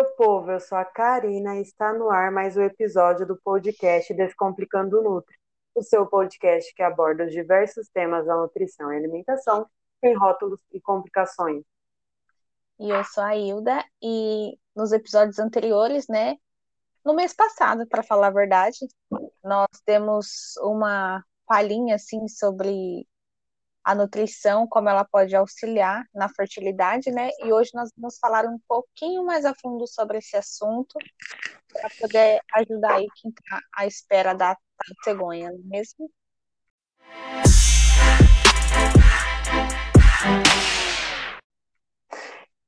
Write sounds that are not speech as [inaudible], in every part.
meu povo, eu sou a Karina e está no ar mais um episódio do podcast Descomplicando Nutri, o seu podcast que aborda os diversos temas da nutrição e alimentação em rótulos e complicações. E eu sou a Hilda e nos episódios anteriores, né, no mês passado, para falar a verdade, nós temos uma palhinha assim sobre a nutrição, como ela pode auxiliar na fertilidade, né? E hoje nós vamos falar um pouquinho mais a fundo sobre esse assunto para poder ajudar aí quem está à espera da, da cegonha, não é mesmo?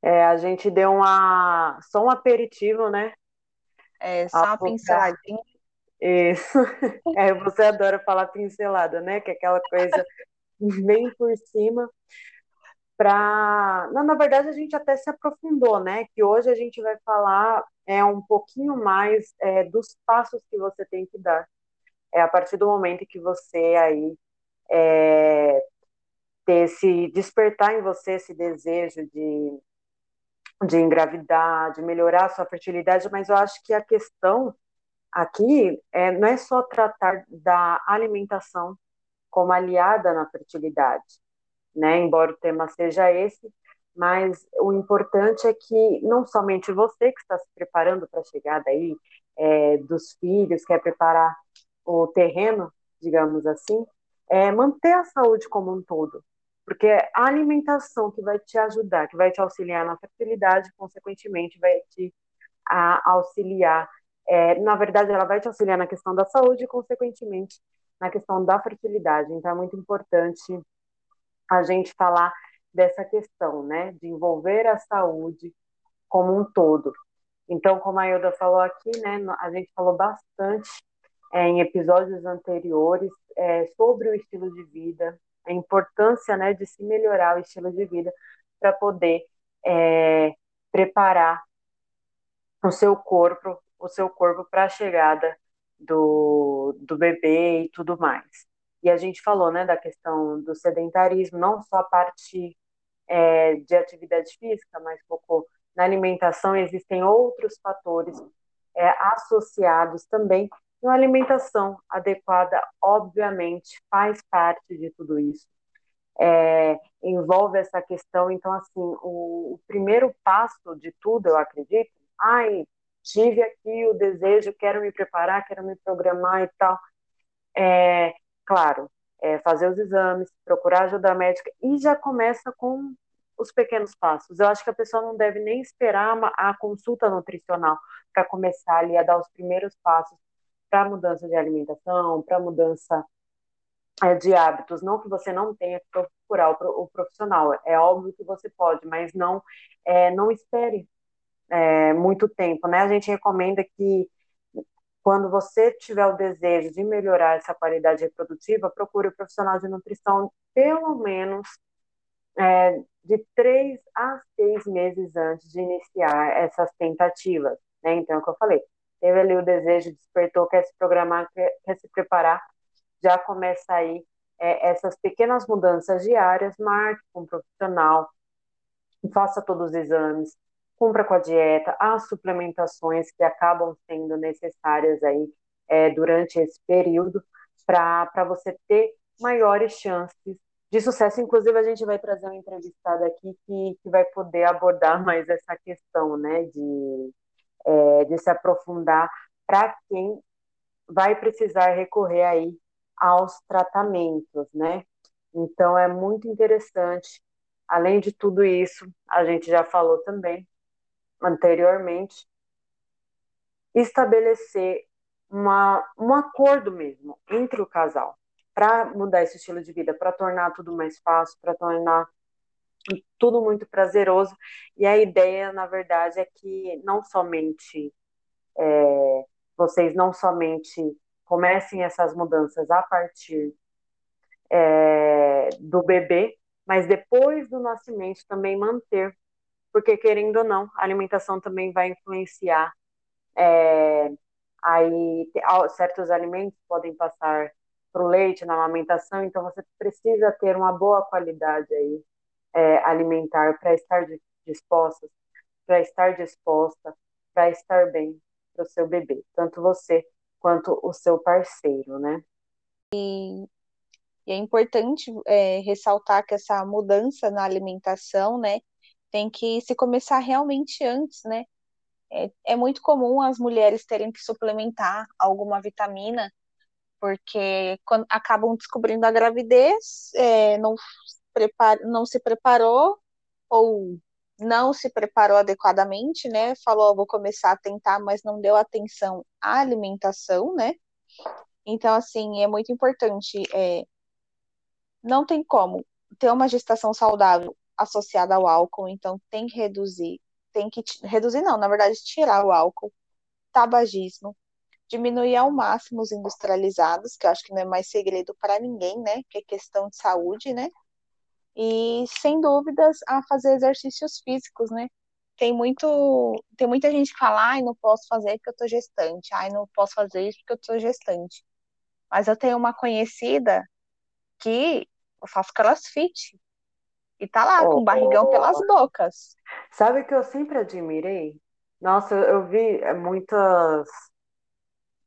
É, a gente deu uma só um aperitivo, né? É, só uma pinceladinha. Isso. [laughs] É, você adora falar pincelada, né? Que é aquela coisa bem por cima, para. Na verdade, a gente até se aprofundou, né? Que hoje a gente vai falar é um pouquinho mais é, dos passos que você tem que dar. É a partir do momento que você aí é, ter esse despertar em você esse desejo de, de engravidar, de melhorar a sua fertilidade, mas eu acho que a questão aqui é, não é só tratar da alimentação como aliada na fertilidade, né? Embora o tema seja esse, mas o importante é que não somente você que está se preparando para a chegada aí é, dos filhos, quer preparar o terreno, digamos assim, é manter a saúde como um todo, porque é a alimentação que vai te ajudar, que vai te auxiliar na fertilidade, consequentemente vai te a, auxiliar, é, na verdade ela vai te auxiliar na questão da saúde e consequentemente na questão da fertilidade. Então, é muito importante a gente falar dessa questão, né, de envolver a saúde como um todo. Então, como a Ilda falou aqui, né, a gente falou bastante é, em episódios anteriores é, sobre o estilo de vida, a importância, né, de se melhorar o estilo de vida para poder é, preparar o seu corpo, o seu corpo para a chegada do, do bebê e tudo mais. E a gente falou, né, da questão do sedentarismo, não só a parte é, de atividade física, mas focou na alimentação, existem outros fatores é, associados também. E uma alimentação adequada, obviamente, faz parte de tudo isso. É, envolve essa questão, então, assim, o, o primeiro passo de tudo, eu acredito, ai, tive aqui o desejo, quero me preparar, quero me programar e tal. É, claro, é fazer os exames, procurar ajuda médica e já começa com os pequenos passos. Eu acho que a pessoa não deve nem esperar a consulta nutricional para começar ali a dar os primeiros passos para mudança de alimentação, para mudança é, de hábitos. Não que você não tenha que procurar o profissional, é óbvio que você pode, mas não, é, não espere é, muito tempo, né? A gente recomenda que quando você tiver o desejo de melhorar essa qualidade reprodutiva, procure o profissional de nutrição pelo menos é, de três a seis meses antes de iniciar essas tentativas, né? Então, é o que eu falei, teve ali o desejo, despertou, quer se programar, quer, quer se preparar, já começa aí é, essas pequenas mudanças diárias, marque com um profissional, faça todos os exames, cumpra com a dieta, as suplementações que acabam sendo necessárias aí é, durante esse período para você ter maiores chances de sucesso. Inclusive, a gente vai trazer um entrevistado aqui que, que vai poder abordar [laughs] mais essa questão, né, de, é, de se aprofundar para quem vai precisar recorrer aí aos tratamentos, né? Então, é muito interessante. Além de tudo isso, a gente já falou também anteriormente, estabelecer uma, um acordo mesmo entre o casal para mudar esse estilo de vida, para tornar tudo mais fácil, para tornar tudo muito prazeroso. E a ideia, na verdade, é que não somente é, vocês não somente comecem essas mudanças a partir é, do bebê, mas depois do nascimento também manter porque querendo ou não, a alimentação também vai influenciar. É, aí certos alimentos podem passar para o leite na amamentação, então você precisa ter uma boa qualidade aí é, alimentar para estar disposta, para estar disposta para estar bem para o seu bebê, tanto você quanto o seu parceiro, né? E, e é importante é, ressaltar que essa mudança na alimentação, né, tem que se começar realmente antes, né? É, é muito comum as mulheres terem que suplementar alguma vitamina, porque quando acabam descobrindo a gravidez, é, não, prepara, não se preparou ou não se preparou adequadamente, né? Falou, vou começar a tentar, mas não deu atenção à alimentação, né? Então, assim, é muito importante. É, não tem como ter uma gestação saudável associada ao álcool, então tem que reduzir, tem que reduzir não, na verdade tirar o álcool, tabagismo, diminuir ao máximo os industrializados, que eu acho que não é mais segredo para ninguém, né? Que é questão de saúde, né? E sem dúvidas a fazer exercícios físicos, né? Tem muito, tem muita gente que fala, ai, não posso fazer porque eu tô gestante, ai, não posso fazer isso porque eu tô gestante. Mas eu tenho uma conhecida que eu faço crossfit e tá lá, oh, com o barrigão oh. pelas bocas. Sabe o que eu sempre admirei? Nossa, eu vi muitas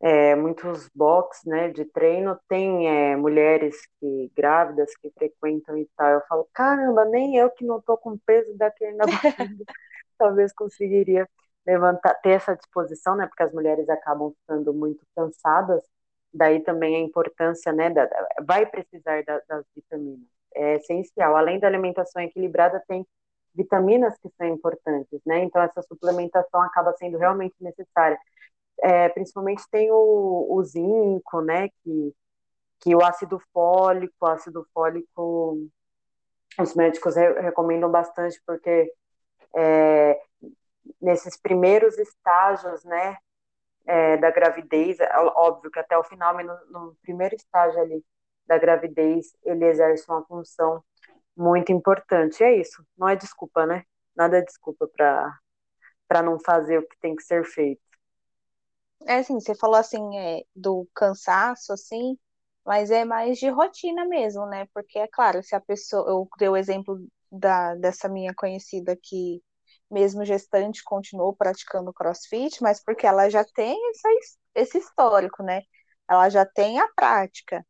é, muitos box, né, de treino, tem é, mulheres que grávidas que frequentam e tal. Eu falo, caramba, nem eu que não tô com peso daquele na barriga, talvez conseguiria levantar, ter essa disposição, né, porque as mulheres acabam ficando muito cansadas. Daí também a importância, né, da, vai precisar da, das vitaminas. É essencial. Além da alimentação equilibrada, tem vitaminas que são importantes, né? Então essa suplementação acaba sendo realmente necessária é, principalmente tem o, o zinco, né, que, que o ácido fólico, o ácido fólico, os médicos re recomendam bastante porque é, nesses primeiros estágios, né, é, da gravidez, é óbvio que até o final, mas no, no primeiro estágio ali da gravidez, ele exerce uma função muito importante. É isso, não é desculpa, né? Nada é desculpa para não fazer o que tem que ser feito. É assim, você falou assim, é, do cansaço, assim, mas é mais de rotina mesmo, né? Porque é claro, se a pessoa, eu dei o exemplo da, dessa minha conhecida que mesmo gestante continuou praticando crossfit, mas porque ela já tem essa, esse histórico, né? Ela já tem a prática.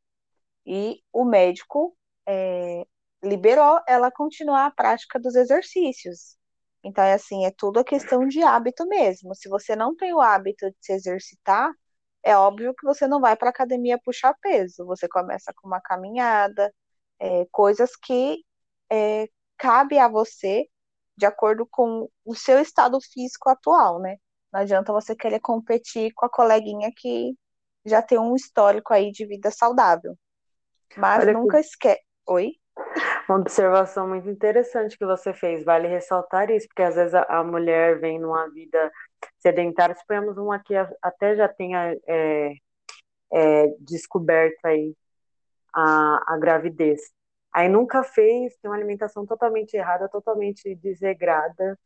E o médico é, liberou ela continuar a prática dos exercícios. Então, é assim, é tudo a questão de hábito mesmo. Se você não tem o hábito de se exercitar, é óbvio que você não vai para a academia puxar peso. Você começa com uma caminhada, é, coisas que é, cabe a você de acordo com o seu estado físico atual, né? Não adianta você querer competir com a coleguinha que já tem um histórico aí de vida saudável. Mas Olha nunca que... esquece. Oi? Uma observação muito interessante que você fez, vale ressaltar isso, porque às vezes a, a mulher vem numa vida sedentária, suponhamos uma que até já tenha é, é, descoberto aí a, a gravidez. Aí nunca fez, tem uma alimentação totalmente errada, totalmente desregrada,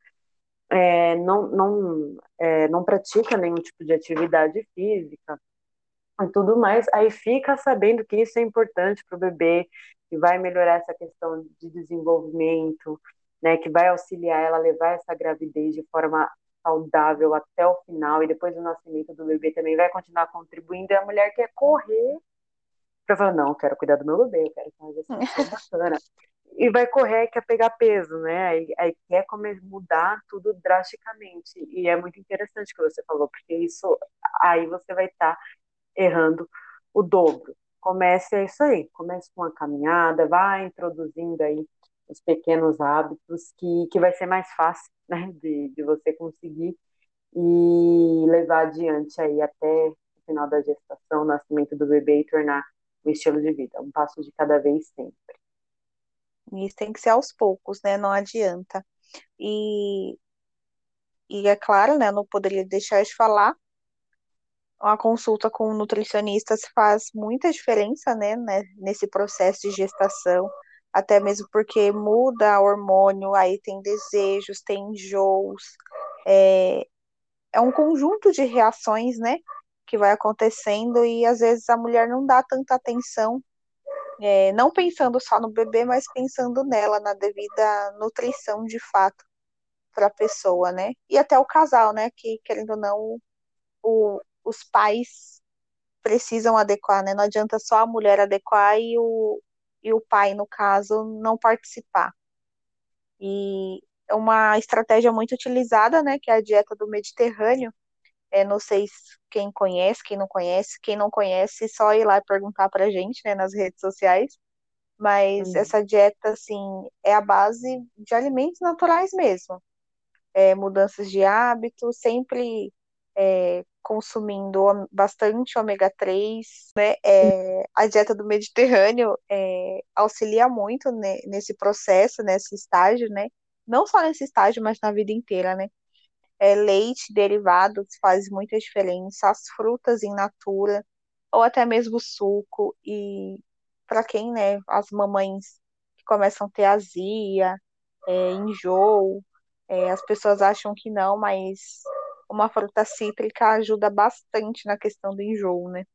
é, não, não, é, não pratica nenhum tipo de atividade física e tudo mais, aí fica sabendo que isso é importante para o bebê, que vai melhorar essa questão de desenvolvimento, né, que vai auxiliar ela a levar essa gravidez de forma saudável até o final e depois do nascimento do bebê também vai continuar contribuindo. E a mulher quer correr para falar, não, eu quero cuidar do meu bebê, eu quero que uma gestação bacana. E vai correr, quer pegar peso, né? Aí, aí quer comer, mudar tudo drasticamente. E é muito interessante o que você falou, porque isso aí você vai estar tá errando o dobro comece é isso aí, comece com a caminhada, vai introduzindo aí os pequenos hábitos que, que vai ser mais fácil, [laughs] né, de, de você conseguir e levar adiante aí até o final da gestação, nascimento do bebê e tornar o estilo de vida, um passo de cada vez sempre. Isso tem que ser aos poucos, né, não adianta. E, e é claro, né, não poderia deixar de falar uma consulta com um nutricionista faz muita diferença, né, né, nesse processo de gestação, até mesmo porque muda hormônio, aí tem desejos, tem enjoos, é, é um conjunto de reações, né, que vai acontecendo e às vezes a mulher não dá tanta atenção, é, não pensando só no bebê, mas pensando nela, na devida nutrição de fato. para a pessoa, né? E até o casal, né? Que, querendo ou não, o, os pais precisam adequar, né? Não adianta só a mulher adequar e o, e o pai, no caso, não participar. E é uma estratégia muito utilizada, né? Que é a dieta do Mediterrâneo. É, não sei quem conhece, quem não conhece. Quem não conhece, só ir lá e perguntar para a gente, né? Nas redes sociais. Mas hum. essa dieta, assim, é a base de alimentos naturais mesmo. É, mudanças de hábito, sempre é, consumindo bastante ômega 3, né? É, a dieta do Mediterrâneo é, auxilia muito né, nesse processo, nesse estágio, né? Não só nesse estágio, mas na vida inteira, né? É, leite, derivados faz muita diferença, as frutas in natura, ou até mesmo suco, e para quem, né, as mamães que começam a ter azia, é, enjoo, é, as pessoas acham que não, mas uma fruta cítrica ajuda bastante na questão do enjoo, né?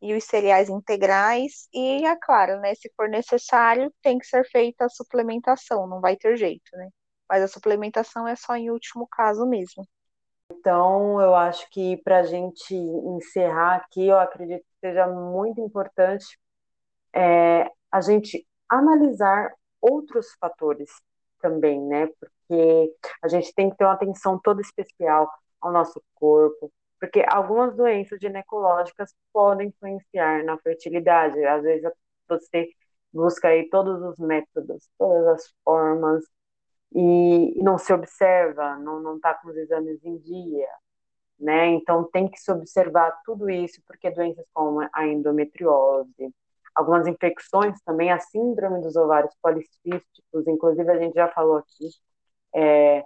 E os cereais integrais, e é claro, né? Se for necessário, tem que ser feita a suplementação, não vai ter jeito, né? Mas a suplementação é só em último caso mesmo. Então, eu acho que para a gente encerrar aqui, eu acredito que seja muito importante é, a gente analisar outros fatores também, né? Porque a gente tem que ter uma atenção toda especial ao nosso corpo, porque algumas doenças ginecológicas podem influenciar na fertilidade. Às vezes você busca aí todos os métodos, todas as formas e, não se observa, não está com os exames em dia, né? Então tem que se observar tudo isso, porque doenças como a endometriose, algumas infecções também, a síndrome dos ovários policísticos, inclusive a gente já falou aqui é,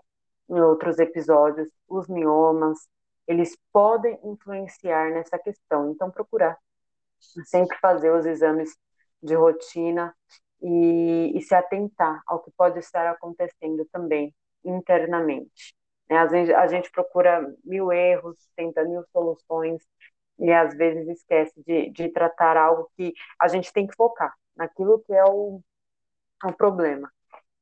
em outros episódios, os miomas, eles podem influenciar nessa questão. Então, procurar sempre fazer os exames de rotina e, e se atentar ao que pode estar acontecendo também internamente. Né? Às vezes a gente procura mil erros, tenta mil soluções, e às vezes esquece de, de tratar algo que a gente tem que focar naquilo que é o, o problema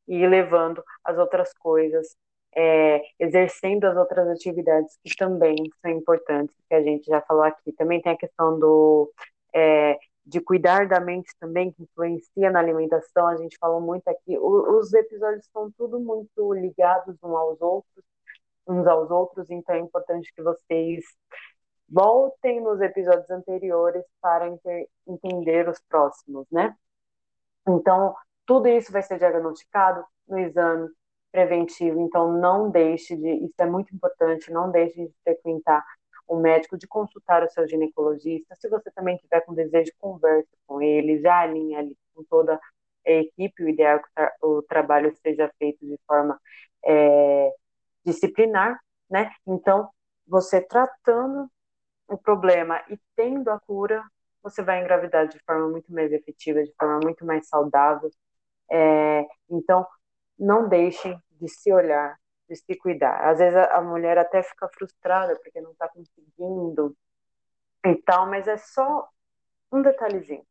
e levando as outras coisas, é, exercendo as outras atividades que também são importantes, que a gente já falou aqui. Também tem a questão do é, de cuidar da mente também, que influencia na alimentação, a gente falou muito aqui. O, os episódios estão tudo muito ligados uns aos outros, uns aos outros, então é importante que vocês voltem nos episódios anteriores para entender os próximos, né? Então, tudo isso vai ser diagnosticado no exame preventivo, então não deixe de, isso é muito importante, não deixe de frequentar o médico, de consultar o seu ginecologista. Se você também tiver com desejo, converse com ele, já alinhe ali com toda a equipe. O ideal é que o trabalho seja feito de forma é, disciplinar, né? Então, você tratando o problema e tendo a cura, você vai engravidar de forma muito mais efetiva, de forma muito mais saudável. É, então, não deixem de se olhar, de se cuidar. Às vezes a, a mulher até fica frustrada porque não está conseguindo e tal, mas é só um detalhezinho,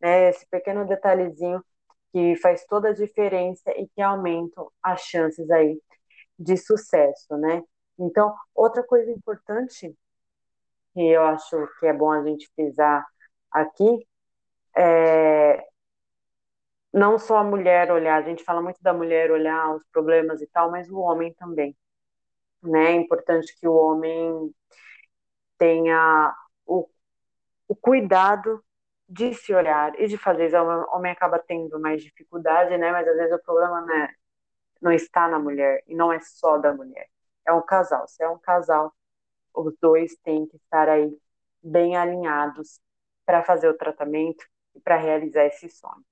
né? Esse pequeno detalhezinho que faz toda a diferença e que aumenta as chances aí de sucesso, né? Então, outra coisa importante que eu acho que é bom a gente frisar aqui é não só a mulher olhar, a gente fala muito da mulher olhar os problemas e tal, mas o homem também. Né? É importante que o homem tenha o, o cuidado de se olhar e de fazer isso. O homem acaba tendo mais dificuldade, né? Mas às vezes o problema não, é, não está na mulher e não é só da mulher. É um casal. Se é um casal, os dois têm que estar aí bem alinhados para fazer o tratamento e para realizar esse sonho.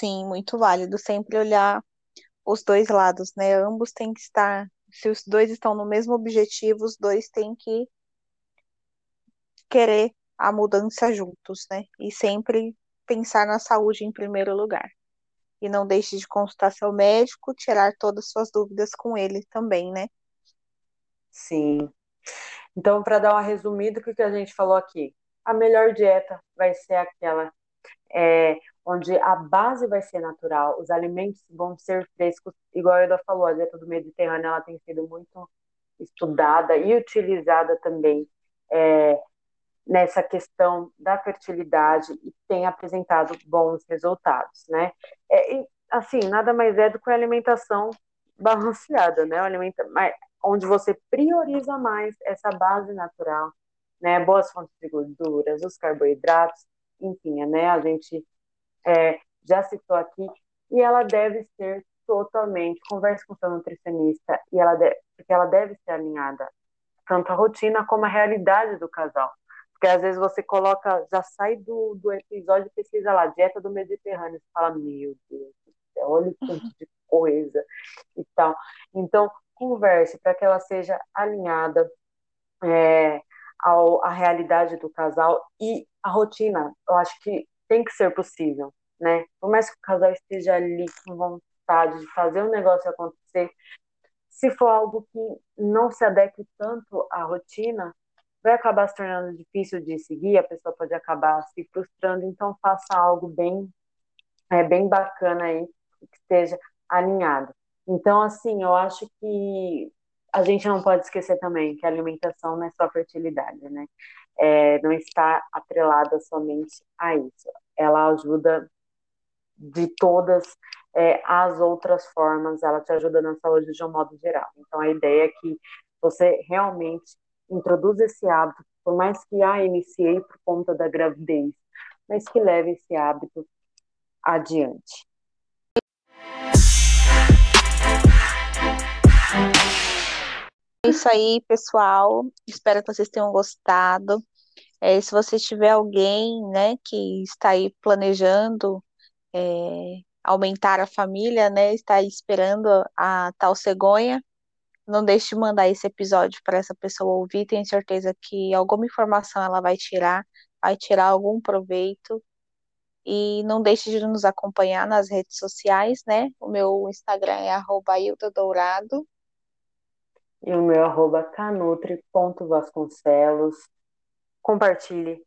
Sim, muito válido sempre olhar os dois lados, né? Ambos têm que estar, se os dois estão no mesmo objetivo, os dois têm que querer a mudança juntos, né? E sempre pensar na saúde em primeiro lugar. E não deixe de consultar seu médico, tirar todas as suas dúvidas com ele também, né? Sim. Então, para dar uma resumida, o que a gente falou aqui? A melhor dieta vai ser aquela é, onde a base vai ser natural, os alimentos vão ser frescos, igual a Eda falou, a dieta do Mediterrâneo ela tem sido muito estudada e utilizada também é, nessa questão da fertilidade e tem apresentado bons resultados, né? É, e, assim, nada mais é do que a alimentação balanceada, né? Alimenta, onde você prioriza mais essa base natural, né? Boas fontes de gorduras, os carboidratos, enfim, né? A gente é, já citou aqui, e ela deve ser totalmente, converse com seu nutricionista, e ela deve, porque ela deve ser alinhada, tanto a rotina como a realidade do casal. Porque às vezes você coloca, já sai do, do episódio e pesquisa lá, dieta do Mediterrâneo, você fala, meu Deus do céu, olha o tanto de coisa e tal. Então, converse para que ela seja alinhada é, ao, à realidade do casal e a rotina. Eu acho que tem que ser possível, né? Por mais que o casal esteja ali com vontade de fazer o negócio acontecer, se for algo que não se adeque tanto à rotina, vai acabar se tornando difícil de seguir, a pessoa pode acabar se frustrando, então faça algo bem, é, bem bacana aí, que esteja alinhado. Então, assim, eu acho que a gente não pode esquecer também que a alimentação não é só fertilidade, né? É, não está atrelada somente a isso. Ela ajuda de todas é, as outras formas, ela te ajuda na saúde de um modo geral. Então, a ideia é que você realmente introduza esse hábito, por mais que ah, iniciei por conta da gravidez, mas que leve esse hábito adiante. Isso aí, pessoal. Espero que vocês tenham gostado. É, se você tiver alguém, né, que está aí planejando é, aumentar a família, né, está aí esperando a tal cegonha, não deixe de mandar esse episódio para essa pessoa ouvir. Tenho certeza que alguma informação ela vai tirar, vai tirar algum proveito. E não deixe de nos acompanhar nas redes sociais, né? O meu Instagram é arroba Dourado. E o meu arroba canutri.vasconcelos. Compartilhe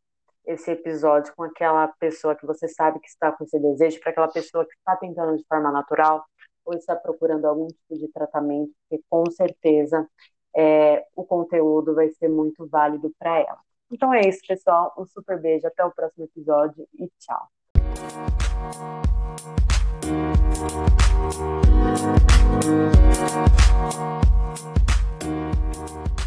esse episódio com aquela pessoa que você sabe que está com esse desejo, para aquela pessoa que está tentando de forma natural, ou está procurando algum tipo de tratamento, porque com certeza é, o conteúdo vai ser muito válido para ela. Então é isso, pessoal. Um super beijo, até o próximo episódio e tchau. You.